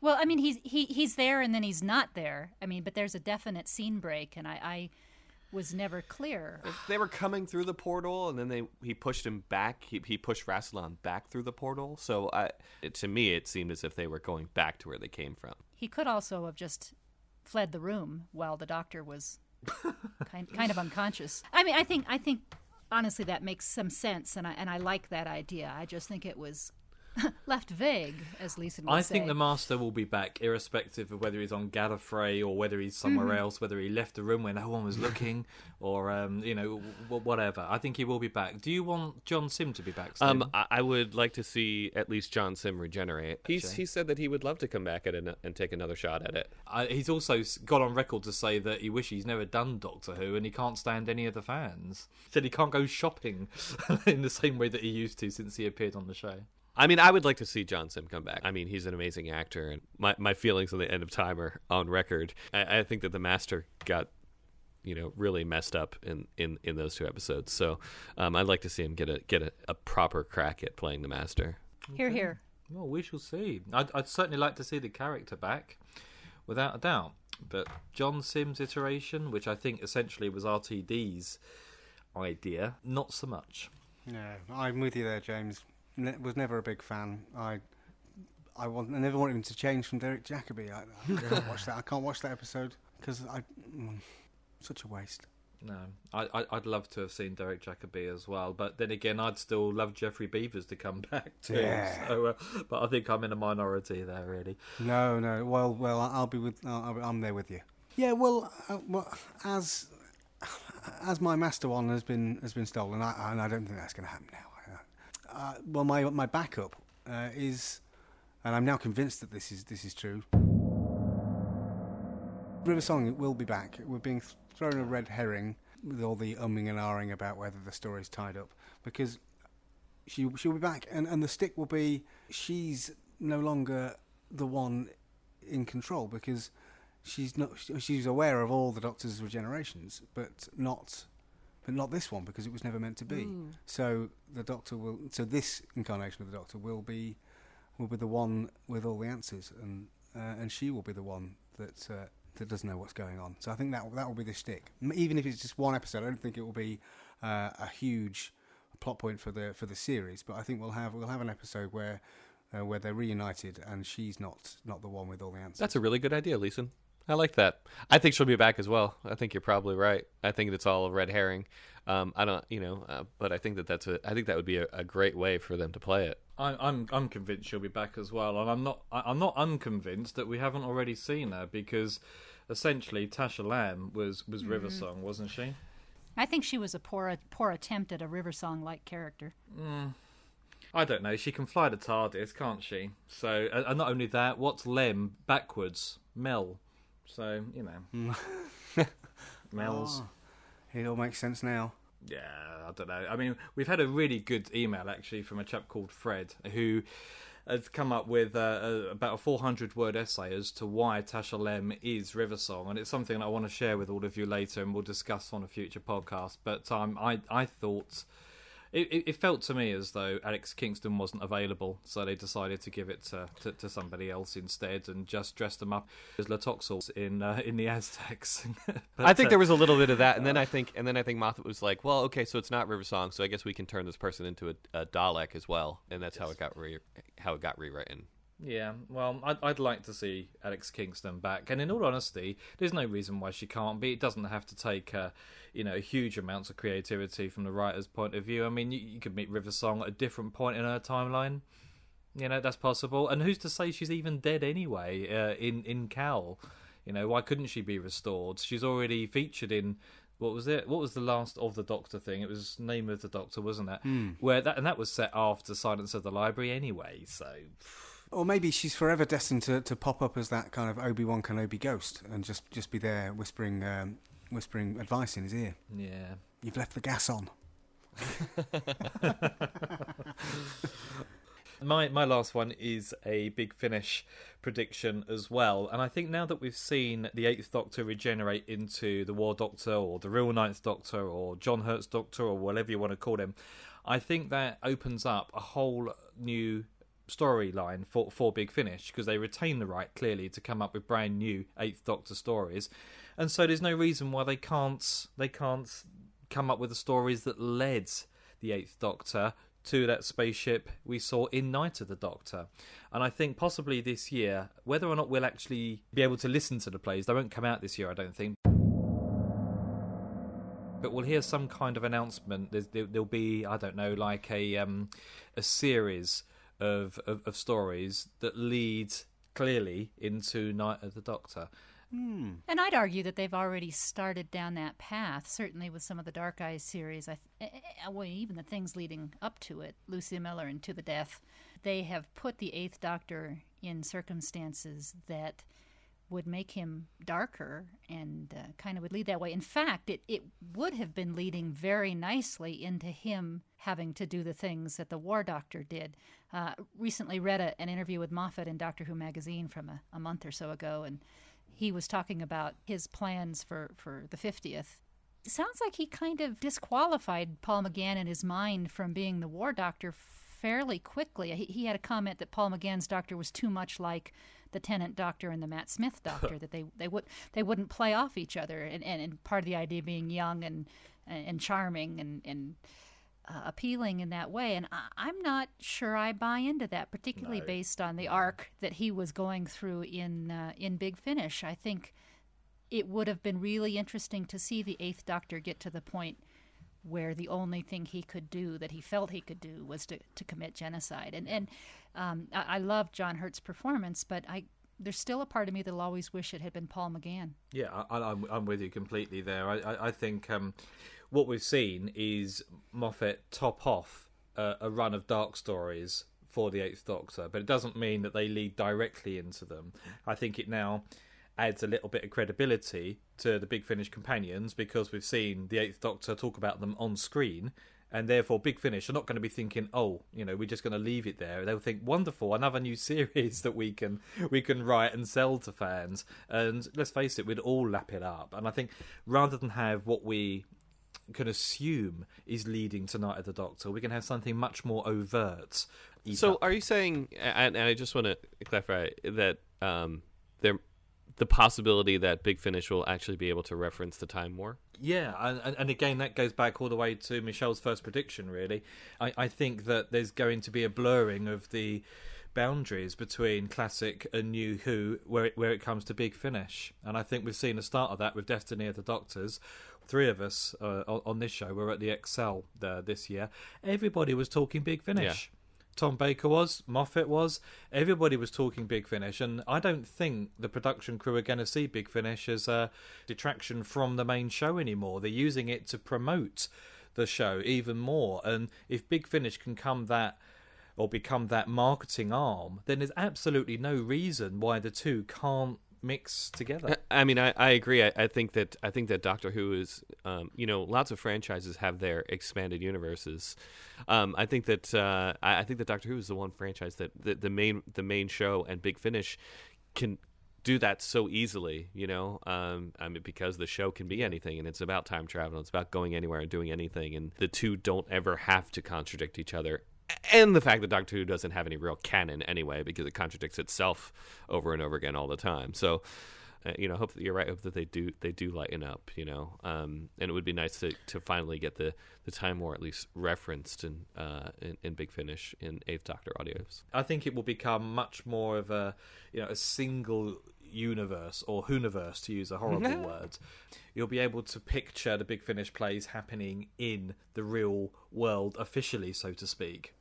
Well, I mean, he's he he's there and then he's not there. I mean, but there's a definite scene break, and I, I was never clear. they were coming through the portal and then they he pushed him back he, he pushed Rassilon back through the portal so I it, to me it seemed as if they were going back to where they came from He could also have just fled the room while the doctor was kind kind of unconscious. I mean, I think I think honestly that makes some sense, and I and I like that idea. I just think it was Left vague, as Leeson would I say. think the master will be back, irrespective of whether he's on Gallifrey or whether he's somewhere Mm-hmm. else, whether he left the room where no one was looking, or um, you know, w- whatever. I think he will be back. Do you want John Simm to be back? Steve? Um, I, I would like to see at least John Simm regenerate. He's Okay. he said that he would love to come back at it and take another shot at it. I, he's also got on record to say that he wishes he's never done Doctor Who and he can't stand any of the fans. He Said he can't go shopping in the same way that he used to since he appeared on the show. I mean, I would like to see John Simm come back. I mean, he's an amazing actor, and my, my feelings on the end of time are on record. I, I think that the Master got, you know, really messed up in, in, in those two episodes. So um, I'd like to see him get a get a, a proper crack at playing the Master. Here, here. Well, we shall see. I'd, I'd certainly like to see the character back, without a doubt. But John Simm's iteration, which I think essentially was RTD's idea, not so much. Yeah, I'm with you there, James. Ne- was never a big fan. I, I want, I never wanted him to change from Derek Jacobi. I, I can't watch that. I can't watch that episode because I, mm, such a waste. No, I, I, I'd love to have seen Derek Jacobi as well, but then again, I'd still love Geoffrey Beevers to come back too. Yeah. So, uh, but I think I'm in a minority there, really. No, no. Well, well, I'll be with. I'll, I'm there with you. Yeah. Well, uh, well, as as my master one has been has been stolen, I, and I don't think that's going to happen now. Uh, well, my my backup uh, is, and I'm now convinced that this is this is true. River Song will be back. We're being thrown a red herring with all the umming and ahhing about whether the story's tied up because she she'll be back, and, and the stick will be she's no longer the one in control because she's not she's aware of all the Doctor's regenerations, but not but not this one because it was never meant to be. So the Doctor will so this incarnation of the Doctor will be will be the one with all the answers, and uh, and she will be the one that. Uh, that doesn't know what's going on. So I think that that will be the stick. Even if it's just one episode, I don't think it will be uh, a huge plot point for the for the series. But I think we'll have we'll have an episode where uh, where they're reunited and she's not not the one with all the answers. That's a really good idea, Leeson. I like that. I think she'll be back as well. I think you're probably right. I think it's all a red herring. Um, I don't, you know, uh, but I think that that's a. I think that would be a, a great way for them to play it. I, I'm I'm convinced she'll be back as well, and I'm not I- I'm not unconvinced that we haven't already seen her because essentially Tasha Lem was was River Song, wasn't she? I think she was a poor poor attempt at a River Song like character. I don't know. She can fly the TARDIS, can't she? So, and and not only that, what's Lem backwards? Mel. So you know, Mel's. Oh, it all makes sense now. Yeah, I don't know. I mean, we've had a really good email actually from a chap called Fred who has come up with uh, a, about a 400 word essay as to why Tasha Lem is River Song, and it's something that I want to share with all of you later, and we'll discuss on a future podcast. But um, I I thought. It, it, it felt to me as though Alex Kingston wasn't available, so they decided to give it to, to, to somebody else instead, and just dressed them up as Tlotoxls in uh, in the Aztecs. But, I think uh, there was a little bit of that, and then I think, and then I think Moffat was like, "Well, okay, so it's not River Song, so I guess we can turn this person into a, a Dalek as well," and that's how it got re- how it got rewritten. Yeah, well, I'd, I'd like to see Alex Kingston back, and in all honesty, there's no reason why she can't be. It doesn't have to take, uh, you know, huge amounts of creativity from the writer's point of view. I mean, you, you could meet River Song at a different point in her timeline. You know, that's possible. And who's to say she's even dead anyway? Uh, in in Cal, you know, why couldn't she be restored? She's already featured in. What was it? What was the last of the Doctor thing? It was Name of the Doctor, wasn't it? Where that and that was set after Silence of the Library anyway. So Or maybe she's forever destined to, to pop up as that kind of Obi Wan Kenobi ghost and just, just be there whispering um, whispering advice in his ear. yeah, You've left the gas on. My my last one is a big finish prediction as well, and I think now that we've seen the Eighth Doctor regenerate into the War Doctor or the real Ninth Doctor or John Hurt's Doctor or whatever you want to call him, I think that opens up a whole new storyline for for Big Finish because they retain the right clearly to come up with brand new Eighth Doctor stories, and so there's no reason why they can't they can't come up with the stories that led the Eighth Doctor to that spaceship we saw in Night of the Doctor. And I think possibly this year, whether or not we'll actually be able to listen to the plays, they won't come out this year, I don't think. But we'll hear some kind of announcement. There's, there, there'll be, I don't know, like a um, a series of, of, of stories that lead clearly into Night of the Doctor. And I'd argue that they've already started down that path. Certainly with some of the Dark Eyes series, I th- eh, eh, well, even the things leading up to it, Lucy Miller and To the Death, they have put the Eighth Doctor in circumstances that would make him darker and uh, kind of would lead that way. In fact, it, it would have been leading very nicely into him having to do the things that the War Doctor did. Uh, recently read a, an interview with Moffat in Doctor Who magazine from a, a month or so ago, and he was talking about his plans for, for the 50th. It sounds like he kind of disqualified Paul McGann in his mind from being the War Doctor fairly quickly. He, he had a comment that Paul McGann's Doctor was too much like the Tennant Doctor and the Matt Smith Doctor that they they would they wouldn't play off each other, and, and, and part of the idea being young and and charming and and uh, appealing in that way. And I, I'm not sure I buy into that, particularly based on the arc that he was going through in uh, in Big Finish. I think it would have been really interesting to see the Eighth Doctor get to the point where the only thing he could do that he felt he could do was to, to commit genocide. And and um, I, I love John Hurt's performance, but I there's still a part of me that'll always wish it had been Paul McGann. Yeah, I, I'm, I'm with you completely there. I, I, I think um, what we've seen is Moffat top off a run of dark stories for the Eighth Doctor, but it doesn't mean that they lead directly into them. I think it now adds a little bit of credibility to the Big Finish companions because we've seen the Eighth Doctor talk about them on screen. And therefore, Big Finish are not going to be thinking, "Oh, you know, we're just going to leave it there." They'll think, "Wonderful, another new series that we can we can write and sell to fans." And let's face it, we'd all lap it up. And I think rather than have what we can assume is leading to Night of the Doctor, we can have something much more overt. So, up. are you saying? And, and I just want to clarify that um, there, the possibility that Big Finish will actually be able to reference the Time War. Yeah, and, and- again, that goes back all the way to Michele's first prediction, really. I, I think that there's going to be a blurring of the boundaries between classic and new Who where it, where it comes to Big Finish. And I think we've seen the start of that with Destiny of the Doctors. Three of us uh, on, on this show were at the ExCeL uh, this year. Everybody was talking Big Finish. Tom Baker was, Moffat was, everybody was talking Big Finish, and I don't think the production crew are going to see Big Finish as a detraction from the main show anymore. They're using it to promote the show even more, and if Big Finish can come that or become that marketing arm, then there's absolutely no reason why the two can't mix together. I mean, I, I agree. I, I think that I think that Doctor Who is, um, you know, lots of franchises have their expanded universes. Um, I think that uh, I, I think that Doctor Who is the one franchise that the, the main the main show and Big Finish can do that so easily. You know, um, I mean, because the show can be anything, and it's about time travel, it's about going anywhere and doing anything, and the two don't ever have to contradict each other and the fact that Doctor Who doesn't have any real canon anyway, because it contradicts itself over and over again all the time. So, uh, you know, hope that you're right. Hope that they do they do lighten up. You know, um, and it would be nice to, to finally get the, the Time War at least referenced in, uh, in in Big Finish in Eighth Doctor audios. I think it will become much more of a you know a single universe or Whoniverse to use a horrible word. You'll be able to picture the Big Finish plays happening in the real world officially, so to speak.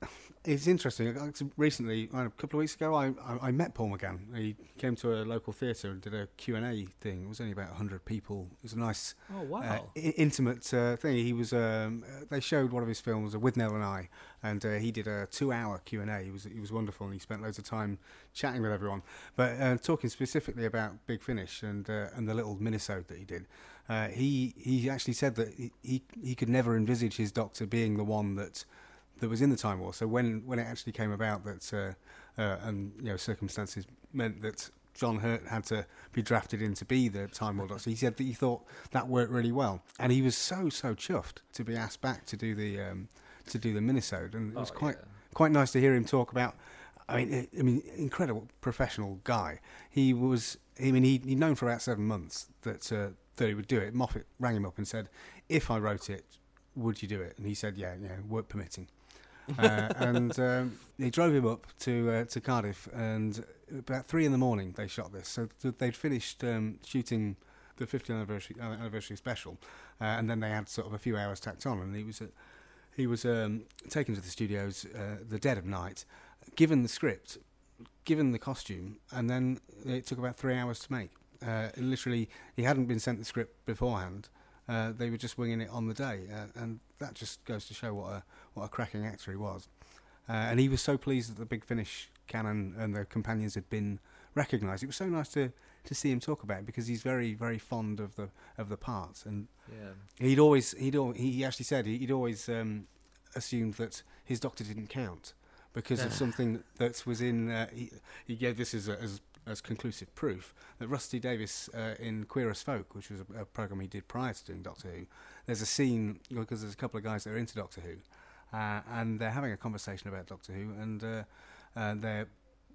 It's interesting. Recently, a couple of weeks ago, I, I, I met Paul McGann. He came to a local theatre and did a Q&A thing. It was only about 100 people. It was a nice, Oh, wow. uh, I- intimate uh, thing. He was. Um, uh, they showed one of his films, Withnail and I, and uh, he did a two-hour Q&A. He was, he was wonderful, and he spent loads of time chatting with everyone. But uh, talking specifically about Big Finish and uh, and the little minisode that he did, uh, he he actually said that he, he he could never envisage his Doctor being the one that that was in the Time War. So when, when it actually came about that, uh, uh, and you know, circumstances meant that John Hurt had to be drafted in to be the Time War Doctor, he said that he thought that worked really well, and he was so so chuffed to be asked back to do the um, to do the minisode, and it was Oh, quite yeah. quite nice to hear him talk about. I mean, I mean, incredible professional guy. He was. I mean, he he'd known for about seven months that uh, that he would do it. Moffat rang him up and said, "If I wrote it, would you do it?" And he said, "Yeah, yeah, work permitting." uh, and um, they drove him up to uh, to Cardiff, and about three in the morning they shot this. So th- they'd finished um, shooting the 50th anniversary uh, anniversary special, uh, and then they had sort of a few hours tacked on, and he was uh, he was um, taken to the studios uh, the dead of night. given the script, given the costume, and then it took about three hours to make. Uh, literally, he hadn't been sent the script beforehand. Uh, they were just winging it on the day, uh, and that just goes to show what a what a cracking actor he was. Uh, and he was so pleased that the Big Finish canon and the companions had been recognised. It was so nice to to see him talk about it because he's very very fond of the of the parts, and Yeah. he'd always he'd al- he actually said he- he'd always um, assumed that his doctor didn't count because of something that was in. Uh, he, he gave this as, a, as as conclusive proof that Rusty Davies uh, in Queer as Folk, which was a, a program he did prior to doing Doctor Who, there's a scene because there's a couple of guys that are into Doctor Who, uh, and they're having a conversation about Doctor Who, and uh, uh, they're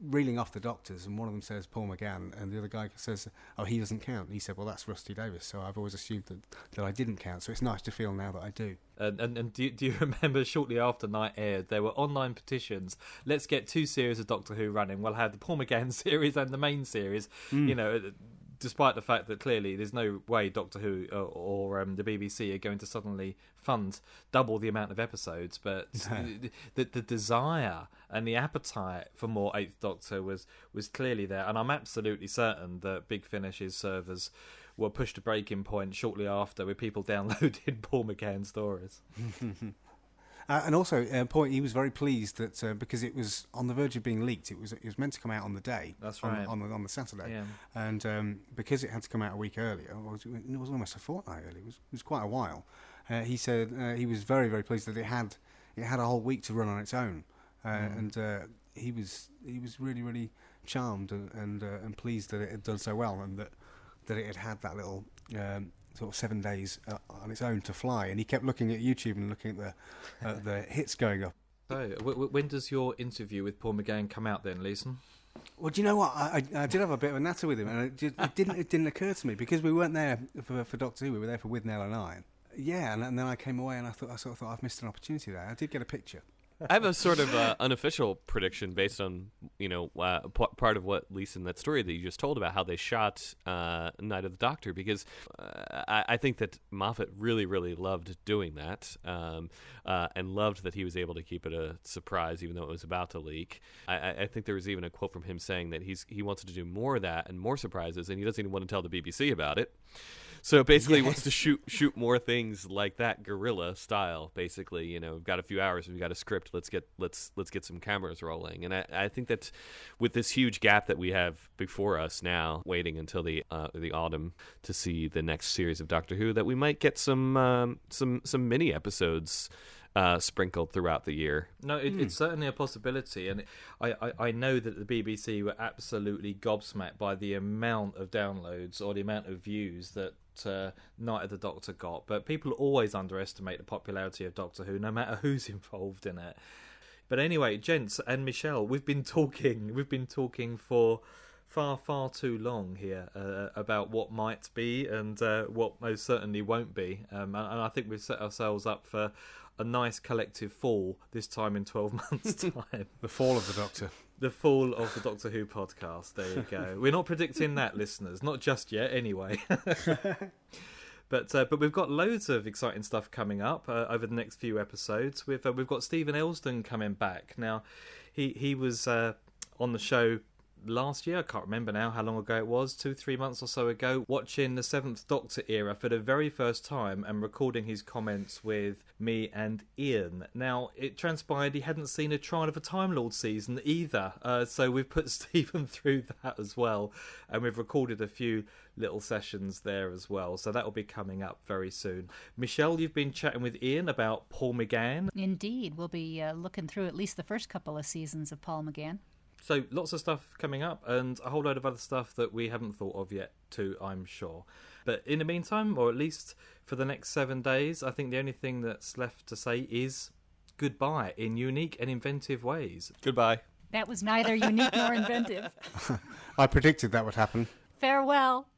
reeling off the doctors, and one of them says Paul McGann, and the other guy says, "Oh, he doesn't count." And he said, "Well, that's Rusty Davies." So I've always assumed that, that I didn't count. So it's nice to feel now that I do. And, and, and do, you- do you remember shortly after Night aired, there were online petitions. Let's get two series of Doctor Who running. We'll have the Paul McGann series and the main series. Mm. You know, despite the fact that clearly there's no way Doctor Who or, or um, the BBC are going to suddenly fund double the amount of episodes, but the, the, the desire and the appetite for more Eighth Doctor was was clearly there. And I'm absolutely certain that Big Finish's servers were pushed to breaking point shortly after with people downloading Paul McGann stories. Uh, and also, uh, Paul, he was very pleased that uh, because it was on the verge of being leaked, it was it was meant to come out on the day. That's on, right. On the, on the Saturday. Yeah. And um, because it had to come out a week earlier, it was, it was almost a fortnight early. It was, it was quite a while. Uh, he said uh, he was very very pleased that it had it had a whole week to run on its own, uh, and uh, he was he was really really charmed and and, uh, and pleased that it had done so well and that that it had had that little. Um, Sort of seven days uh, on its own to fly, and he kept looking at YouTube and looking at the uh, the hits going up. So, w- w- when does your interview with Paul McGann come out then, Leeson? Well, do you know what? I, I, I did have a bit of a natter with him, and it, just, it didn't it didn't occur to me because we weren't there for, for Doctor Who. We were there for Withnail and I. Yeah, and, and then I came away and I thought I sort of thought I've missed an opportunity there. I did get a picture. I have a sort of uh, unofficial prediction based on you know uh, p- part of what Lisa in that story that you just told about how they shot uh, Night of the Doctor because uh, I, I think that Moffat really really loved doing that um, uh, and loved that he was able to keep it a surprise even though it was about to leak. I, I- think there was even a quote from him saying that he's he wants to do more of that and more surprises and he doesn't even want to tell the BBC about it. So basically, he wants to shoot shoot more things like that, guerrilla style. Basically, you know, we've got a few hours, we've got a script. Let's get let's let's get some cameras rolling. And I, I think that with this huge gap that we have before us now, waiting until the uh, the autumn to see the next series of Doctor Who, that we might get some um, some some mini episodes uh, sprinkled throughout the year. No, it, it's certainly a possibility, and I, I, I know that the BBC were absolutely gobsmacked by the amount of downloads or the amount of views that uh, Night of the Doctor got. But people always underestimate the popularity of Doctor Who, no matter who's involved in it. But anyway, gents and Michele, we've been talking. We've been talking for far, far too long here uh, about what might be and uh, what most certainly won't be. Um, and, and I think we've set ourselves up for a nice collective fall this time in 12 months' time. The fall of the Doctor. The fall of the Doctor Who podcast. There you go. We're not predicting that, listeners. Not just yet, anyway. But uh, but we've got loads of exciting stuff coming up uh, over the next few episodes. We've uh, we've got Stephen Elston coming back now. He he was uh, on the show last year. I can't remember now how long ago it was, two three months or so ago. Watching the Seventh Doctor era for the very first time and recording his comments with me and Ian. Now it transpired he hadn't seen a Trial of a Time Lord season either, uh, so we've put Stephen through that as well, and we've recorded a few little sessions there as well. So that will be coming up very soon. Michele, you've been chatting with Ian about Paul McGann. Indeed, we'll be uh, looking through at least the first couple of seasons of Paul McGann. So lots of stuff coming up and a whole load of other stuff that we haven't thought of yet too, I'm sure. But in the meantime, or at least for the next seven days, I think the only thing that's left to say is goodbye in unique and inventive ways. Goodbye. That was neither unique nor inventive. I predicted that would happen. Farewell.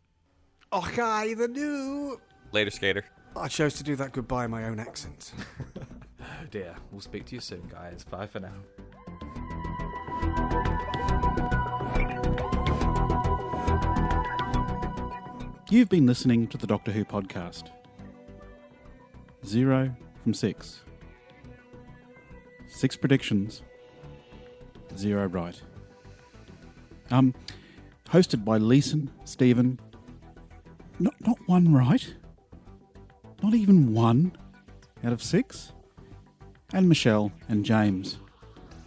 Okay, the new. Later, skater. I chose to do that goodbye in my own accent. Oh dear. We'll speak to you soon, guys. Bye for now. You've been listening to the Doctor Who podcast. Zero from six. Six predictions. zero right. Um, hosted by Leeson, Stephen. Not not one right. Not even one out of six. And Michele and James.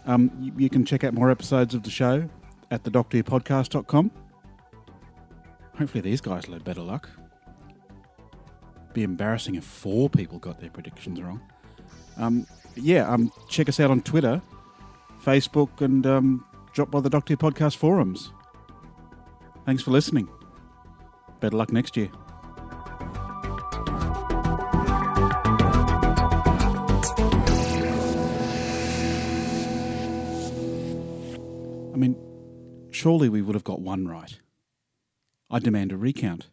Um, you, you can check out more episodes of the show at thedoctorpodcast.com. Hopefully these guys will have better luck. Be embarrassing if four people got their predictions wrong. Um, yeah, um, check us out on Twitter, Facebook, and um, drop by the Doctor Who Podcast forums. Thanks for listening. Better luck next year. I mean, surely we would have got one right. I demand a recount.